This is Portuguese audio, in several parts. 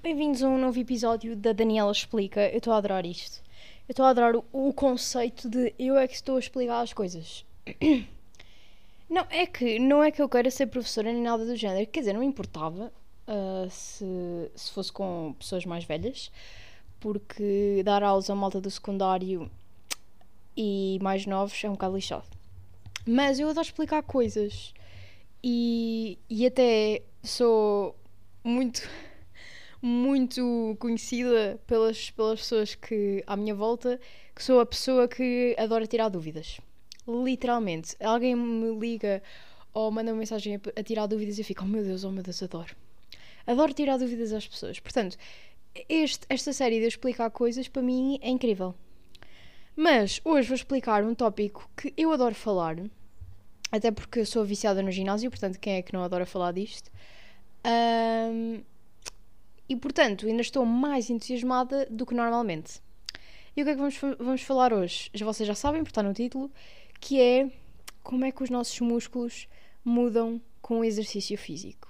Bem-vindos a um novo episódio da Daniela Explica. Eu estou a adorar isto. Eu estou a adorar o, o conceito de eu é que estou a explicar as coisas. Não, é que não é que eu queira ser professora nem nada do género. Quer dizer, não importava uh, se, se fosse com pessoas mais velhas, porque dar aulas a malta do secundário e mais novos é um bocado lixado. Mas eu adoro explicar coisas e, e até sou muito muito conhecida pelas, pelas pessoas que à minha volta que sou a pessoa que adora tirar dúvidas. Literalmente. Alguém me liga ou manda uma mensagem a, a tirar dúvidas e eu fico, oh meu Deus, oh meu Deus, adoro. Adoro tirar dúvidas às pessoas. Portanto, este, esta série de eu explicar coisas para mim é incrível. Mas hoje vou explicar um tópico que eu adoro falar, até porque sou viciada no ginásio, portanto, quem é que não adora falar disto? Um, e portanto ainda estou mais entusiasmada do que normalmente. E o que é que vamos, vamos falar hoje? Já vocês já sabem, porque está no título, que é como é que os nossos músculos mudam com o exercício físico.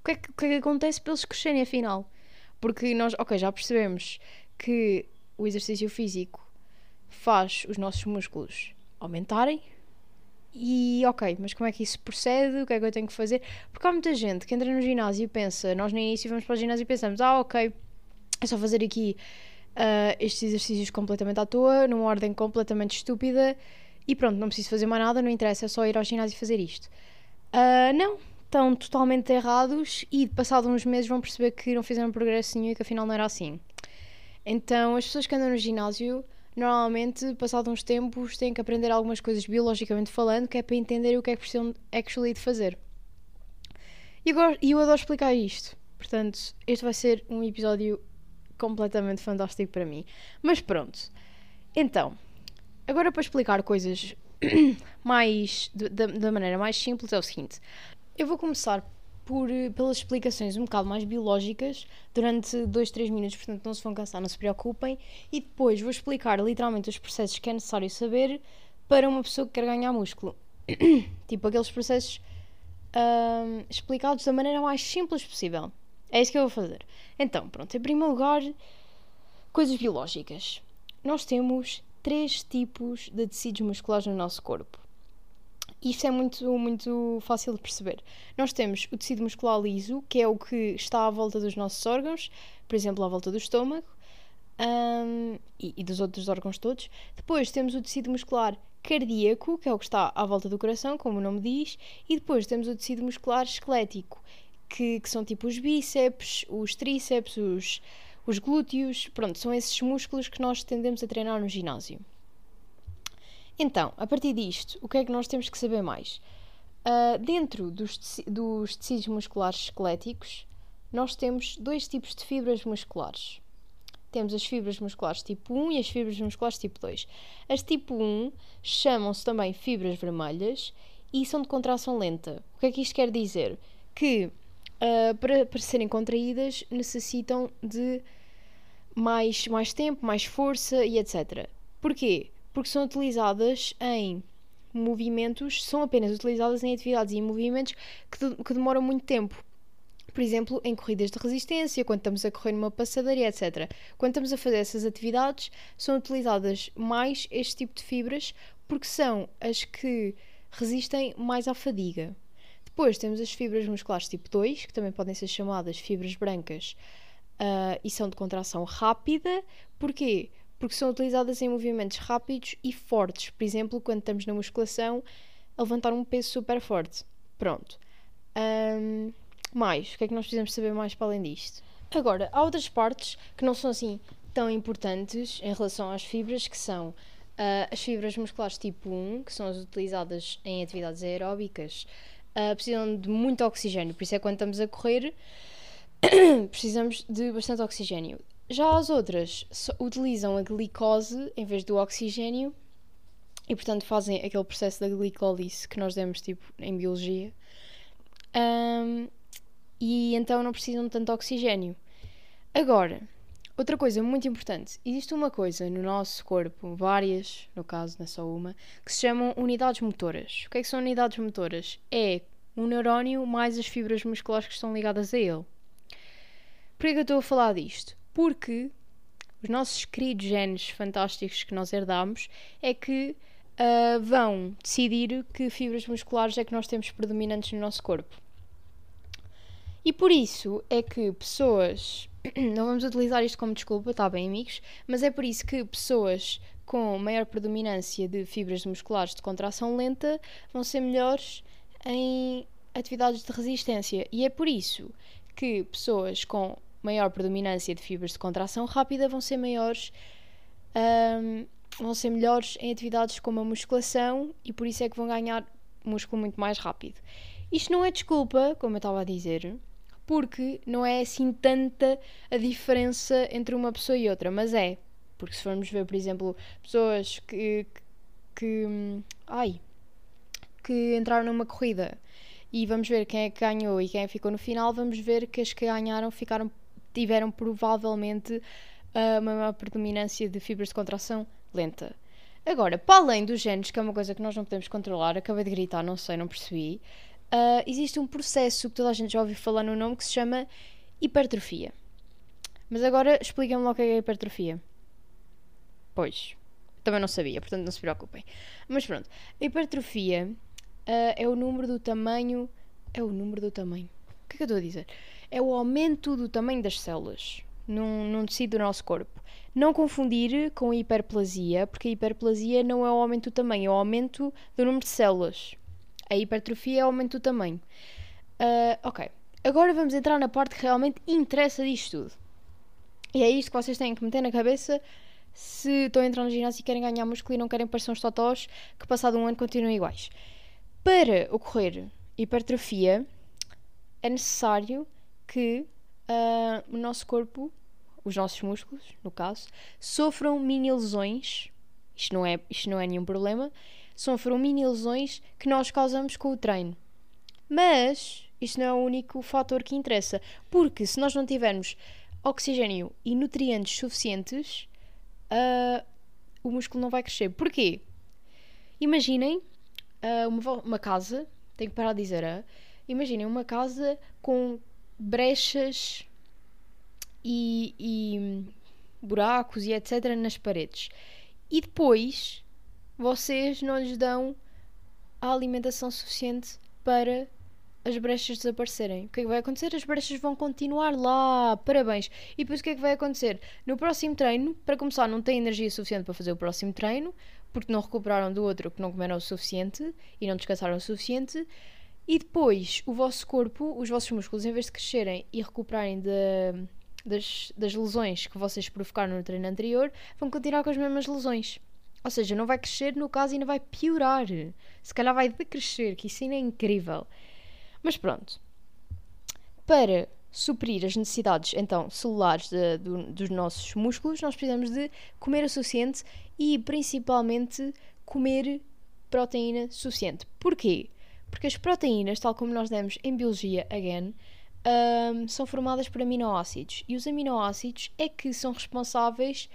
O que é que, o que, é que acontece para eles crescerem afinal? Porque nós, ok, já percebemos que o exercício físico faz os nossos músculos aumentarem, e ok, mas como é que isso procede? O que é que eu tenho que fazer? Porque há muita gente que entra no ginásio e pensa, nós no início vamos para o ginásio e pensamos, ah, ok, é só fazer aqui uh, estes exercícios completamente à toa, numa ordem completamente estúpida e pronto, não preciso fazer mais nada, não interessa, é só ir ao ginásio e fazer isto. Uh, não, estão totalmente errados e passado uns meses vão perceber que não fizeram progresso nenhum e que afinal não era assim. Então, as pessoas que andam no ginásio normalmente, passado uns tempos, têm que aprender algumas coisas biologicamente falando, que é para entender o que é que precisam actually de fazer. E eu, eu adoro explicar isto. Portanto, este vai ser um episódio completamente fantástico para mim. Mas pronto. Então, agora para explicar coisas mais da, da maneira mais simples é o seguinte. Eu vou começar por, eh, pelas explicações um bocado mais biológicas durante 2, 3 minutos, portanto não se vão cansar, não se preocupem. E depois vou explicar literalmente os processos que é necessário saber para uma pessoa que quer ganhar músculo. tipo aqueles processos explicados da maneira mais simples possível. É isso que eu vou fazer. Então, pronto, em primeiro lugar, coisas biológicas. Nós temos três tipos de tecidos musculares no nosso corpo. Isto é muito, muito fácil de perceber. Nós temos o tecido muscular liso, que é o que está à volta dos nossos órgãos, por exemplo, à volta do estômago um, e, e, dos outros órgãos todos. Depois temos o tecido muscular cardíaco, que é o que está à volta do coração, como o nome diz. E depois temos o tecido muscular esquelético, que, que são tipo os bíceps, os tríceps, os, os glúteos. Pronto, são esses músculos que nós tendemos a treinar no ginásio. Então, a partir disto, o que é que nós temos que saber mais? Uh, dentro dos, teci dos tecidos musculares esqueléticos, nós temos dois tipos de fibras musculares. Temos as fibras musculares tipo 1 e as fibras musculares tipo 2. As tipo 1 chamam-se também fibras vermelhas e são de contração lenta. O que é que isto quer dizer? Que uh, para, para serem contraídas necessitam de mais, mais tempo, mais força e etc. Porquê? Porque são utilizadas em movimentos, são apenas utilizadas em atividades e em movimentos que, que demoram muito tempo. Por exemplo, em corridas de resistência, quando estamos a correr numa passadeira, etc. Quando estamos a fazer essas atividades, são utilizadas mais este tipo de fibras porque são as que resistem mais à fadiga. Depois temos as fibras musculares tipo 2, que também podem ser chamadas fibras brancas uh, e são de contração rápida. Porquê? Porque são utilizadas em movimentos rápidos e fortes, por exemplo, quando estamos na musculação a levantar um peso super forte. Pronto. Um, mais, o que é que nós precisamos saber mais para além disto? Agora, há outras partes que não são assim tão importantes em relação às fibras, que são uh, as fibras musculares tipo 1, que são as utilizadas em atividades aeróbicas, uh, precisam de muito oxigênio, por isso é que quando estamos a correr precisamos de bastante oxigênio. Já as outras utilizam a glicose em vez do oxigênio e, portanto, fazem aquele processo da glicólise que nós demos tipo, em biologia. Um, e então não precisam de tanto oxigênio. Agora, outra coisa muito importante: existe uma coisa no nosso corpo, várias, no caso, não é só uma, que se chamam unidades motoras. O que é que são unidades motoras? É um neurónio mais as fibras musculares que estão ligadas a ele. Porquê que eu estou a falar disto? Porque os nossos queridos genes fantásticos que nós herdamos é que uh, vão decidir que fibras musculares é que nós temos predominantes no nosso corpo. E por isso é que pessoas. Não vamos utilizar isto como desculpa, está bem, amigos? Mas é por isso que pessoas com maior predominância de fibras musculares de contração lenta vão ser melhores em atividades de resistência. E é por isso que pessoas com maior predominância de fibras de contração rápida vão ser maiores. Um, vão ser melhores em atividades como a musculação e por isso é que vão ganhar músculo muito mais rápido. Isto não é desculpa, como eu estava a dizer, porque não é assim tanta a diferença entre uma pessoa e outra, mas é. Porque se formos ver, por exemplo, pessoas que, que, ai, que entraram numa corrida e vamos ver quem é que ganhou e quem é ficou no final, vamos ver que as que ganharam ficaram, tiveram provavelmente uh, uma maior predominância de fibras de contração lenta. Agora, para além dos genes, que é uma coisa que nós não podemos controlar, acabei de gritar, não sei, não percebi, uh, existe um processo que toda a gente já ouviu falar no nome que se chama hipertrofia. Mas agora expliquem-me o que é hipertrofia. Pois, também não sabia, portanto não se preocupem. Mas pronto, a hipertrofia uh, é o número do tamanho. É o número do tamanho. O que é que eu estou a dizer? É o aumento do tamanho das células num, num tecido do nosso corpo. Não confundir com a hiperplasia, porque a hiperplasia não é o aumento do tamanho, é o aumento do número de células. A hipertrofia é o aumento do tamanho. Uh, ok, agora vamos entrar na parte que realmente interessa disto tudo. E é isto que vocês têm que meter na cabeça se estão a entrar no ginásio e querem ganhar músculo e não querem parecer uns totós que passado um ano continuam iguais. Para ocorrer hipertrofia, é necessário que uh, o nosso corpo, os nossos músculos, no caso, sofram mini lesões. Isto não é, isto não é nenhum problema. Sofram mini lesões que nós causamos com o treino. Mas isto não é o único fator que interessa, porque se nós não tivermos oxigênio e nutrientes suficientes, uh, o músculo não vai crescer. Porquê? Imaginem uh, uma, uma, casa, tenho que parar de dizer, uh, imaginem uma casa com brechas e, e buracos e etc. nas paredes. E depois vocês não lhes dão a alimentação suficiente para as brechas desaparecerem. O que é que vai acontecer? As brechas vão continuar lá. Parabéns. E depois o que é que vai acontecer? No próximo treino, para começar, não têm energia suficiente para fazer o próximo treino, porque não recuperaram do outro que não comeram o suficiente e não descansaram o suficiente. E depois, o vosso corpo, os vossos músculos, em vez de crescerem e recuperarem de, das, das lesões que vocês provocaram no treino anterior, vão continuar com as mesmas lesões. Ou seja, não vai crescer, no caso, ainda vai piorar. Se calhar vai decrescer, que isso ainda é incrível. Mas pronto. Para suprir as necessidades então celulares de, de, dos nossos músculos, nós precisamos de comer o suficiente e principalmente comer proteína suficiente. Porquê? Porque as proteínas, tal como nós demos em biologia, again, um, são formadas por aminoácidos. E os aminoácidos é que são responsáveis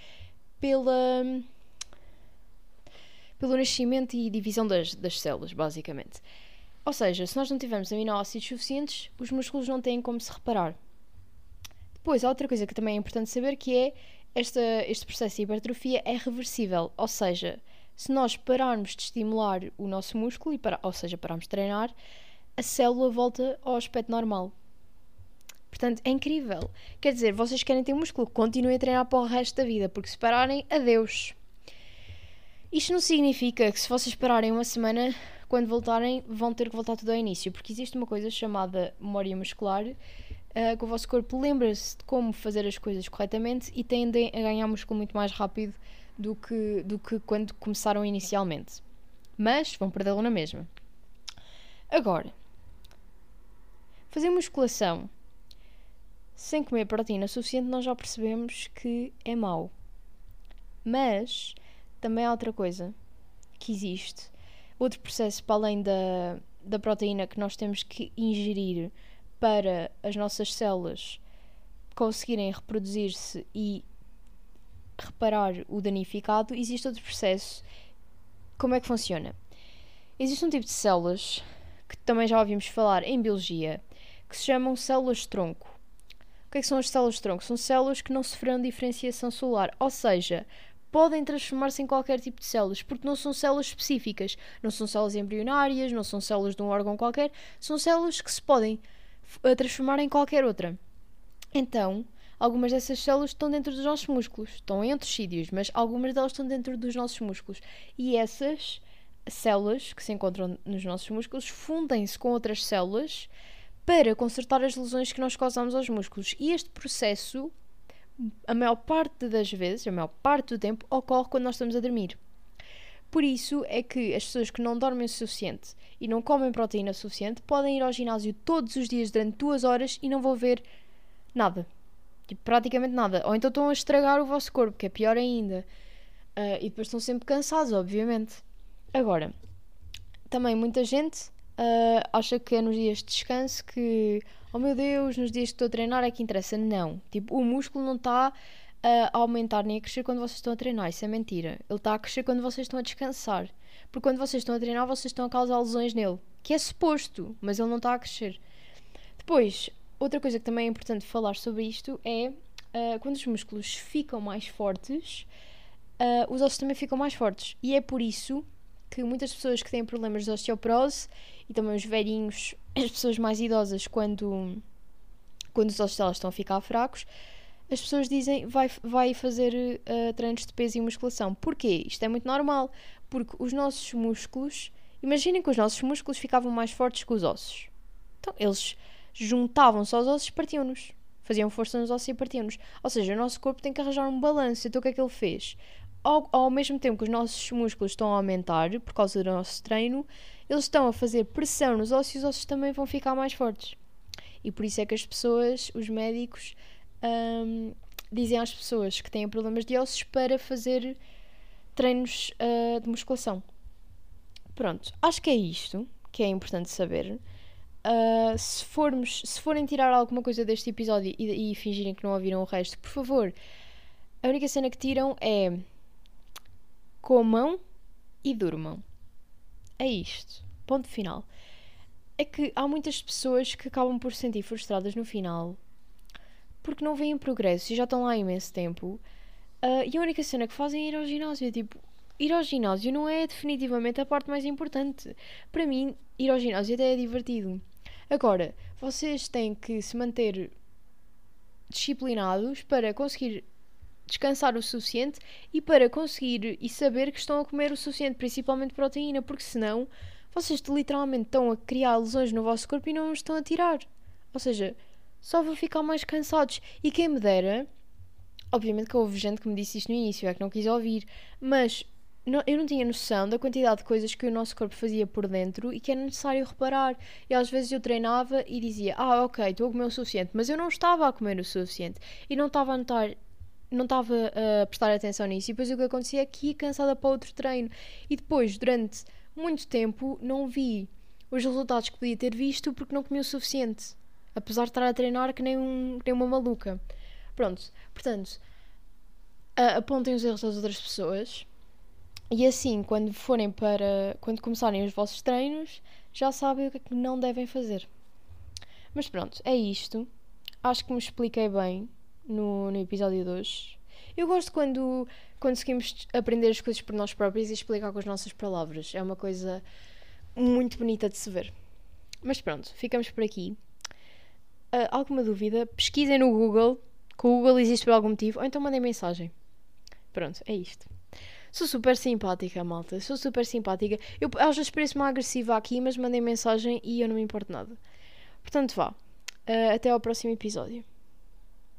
pela, pelo nascimento e divisão das, das células, basicamente. Ou seja, se nós não tivermos aminoácidos suficientes, os músculos não têm como se reparar. Depois, há outra coisa que também é importante saber que é esta, este processo de hipertrofia é reversível, ou seja, se nós pararmos de estimular o nosso músculo, e para, ou seja, pararmos de treinar, a célula volta ao aspecto normal. Portanto, é incrível. Quer dizer, vocês querem ter músculo, continuem a treinar para o resto da vida, porque se pararem, adeus. Isto não significa que se vocês pararem uma semana, quando voltarem, vão ter que voltar tudo ao início, porque existe uma coisa chamada memória muscular, uh, que o vosso corpo lembra-se de como fazer as coisas corretamente e tendem a ganhar músculo muito mais rápido do que, do que quando começaram inicialmente. Mas vão perdê-lo na mesma. Agora, fazer musculação sem comer proteína suficiente, nós já percebemos que é mau. Mas também há outra coisa que existe outro processo para além da, da proteína que nós temos que ingerir para as nossas células conseguirem reproduzir-se e reparar o danificado, existe outro processo. Como é que funciona? Existe um tipo de células que também já ouvimos falar em biologia que se chamam células tronco. O que é que são as células-tronco? São células que não sofreram diferenciação celular, ou seja, podem transformar-se em qualquer tipo de células, porque não são células específicas, não são células embrionárias, não são células de um órgão qualquer, são células que se podem uh, transformar em qualquer outra. Então, algumas dessas células estão dentro dos nossos músculos, estão em outros sítios, mas algumas delas estão dentro dos nossos músculos. E essas células que se encontram nos nossos músculos fundem-se com outras células para consertar as lesões que nós causamos aos músculos. E este processo, a maior parte das vezes, a maior parte do tempo, ocorre quando nós estamos a dormir. Por isso é que as pessoas que não dormem o suficiente e não comem proteína suficiente podem ir ao ginásio todos os dias durante duas horas e não vão ver nada. Tipo, praticamente nada. Ou então estão a estragar o vosso corpo, que é pior ainda. Uh, e depois estão sempre cansados, obviamente. Agora, também muita gente uh, acha que é nos dias de descanso que, oh meu Deus, nos dias que estou a treinar é que interessa. Não. Tipo, o músculo não está a aumentar nem a crescer quando vocês estão a treinar. Isso é mentira. Ele está a crescer quando vocês estão a descansar. Porque quando vocês estão a treinar, vocês estão a causar lesões nele. Que é suposto, mas ele não está a crescer. Depois, outra coisa que também é importante falar sobre isto é uh, quando os músculos ficam mais fortes, uh, os ossos também ficam mais fortes. E é por isso que muitas pessoas que têm problemas de osteoporose e também os velhinhos, as pessoas mais idosas, quando, quando os ossos delas estão a ficar fracos, as pessoas dizem vai, vai fazer uh, treinos de peso e musculação. Porquê? Isto é muito normal, porque os nossos músculos, imaginem que os nossos músculos ficavam mais fortes que os ossos. Então, eles juntavam-se aos ossos e partiam-nos. Faziam força nos ossos e partiam-nos. Ou seja, o nosso corpo tem que arranjar um balanço. Então, o que é que ele fez? Ao, ao mesmo tempo que os nossos músculos estão a aumentar por causa do nosso treino, eles estão a fazer pressão nos ossos e os ossos também vão ficar mais fortes. E por isso é que as pessoas, os médicos, um, dizem às pessoas que têm problemas de ossos para fazer treinos uh, de musculação. Pronto, acho que é isto que é importante saber. Uh, se, formos, se forem tirar alguma coisa deste episódio e, e fingirem que não ouviram o resto, por favor, a única cena que tiram é comam e durmam. É isto. Ponto final. É que há muitas pessoas que acabam por se sentir frustradas no final porque não veem progresso e já estão lá há imenso tempo. Uh, e a única cena que fazem é ir ao ginásio. Tipo, ir ao ginásio não é definitivamente a parte mais importante. Para mim, ir ao ginásio até é divertido. Agora, vocês têm que se manter disciplinados para conseguir descansar o suficiente e para conseguir e saber que estão a comer o suficiente, principalmente proteína, porque senão vocês literalmente estão a criar lesões no vosso corpo e não estão a tirar. Ou seja, só vão ficar mais cansados. E quem me dera, obviamente que houve gente que me disse isto no início, é que não quis ouvir, mas não, eu não tinha noção da quantidade de coisas que o nosso corpo fazia por dentro e que era necessário reparar. E às vezes eu treinava e dizia: Ah, ok, estou a comer o suficiente, mas eu não estava a comer o suficiente e não estava a notar. Não estava a prestar atenção nisso, e depois o que acontecia é que ia cansada para outro treino. E depois, durante muito tempo, não vi os resultados que podia ter visto porque não comi o suficiente. Apesar de estar a treinar que nem, um, que nem uma maluca. Pronto, portanto, apontem os erros das outras pessoas e assim, quando forem para. quando começarem os vossos treinos, já sabem o que é que não devem fazer. Mas pronto, é isto. Acho que me expliquei bem no, no episódio de hoje. Eu gosto quando conseguimos aprender as coisas por nós próprios e explicar com as nossas palavras. É uma coisa muito bonita de se ver. Mas pronto, ficamos por aqui. Uh, alguma dúvida? Pesquisem no Google, que o Google existe por algum motivo, ou então mandem mensagem. Pronto, é isto. Sou super simpática, malta. Sou super simpática. Eu às vezes pareço-me agressiva aqui, mas mandei mensagem e eu não me importo nada. Portanto, vá. Uh, até ao próximo episódio.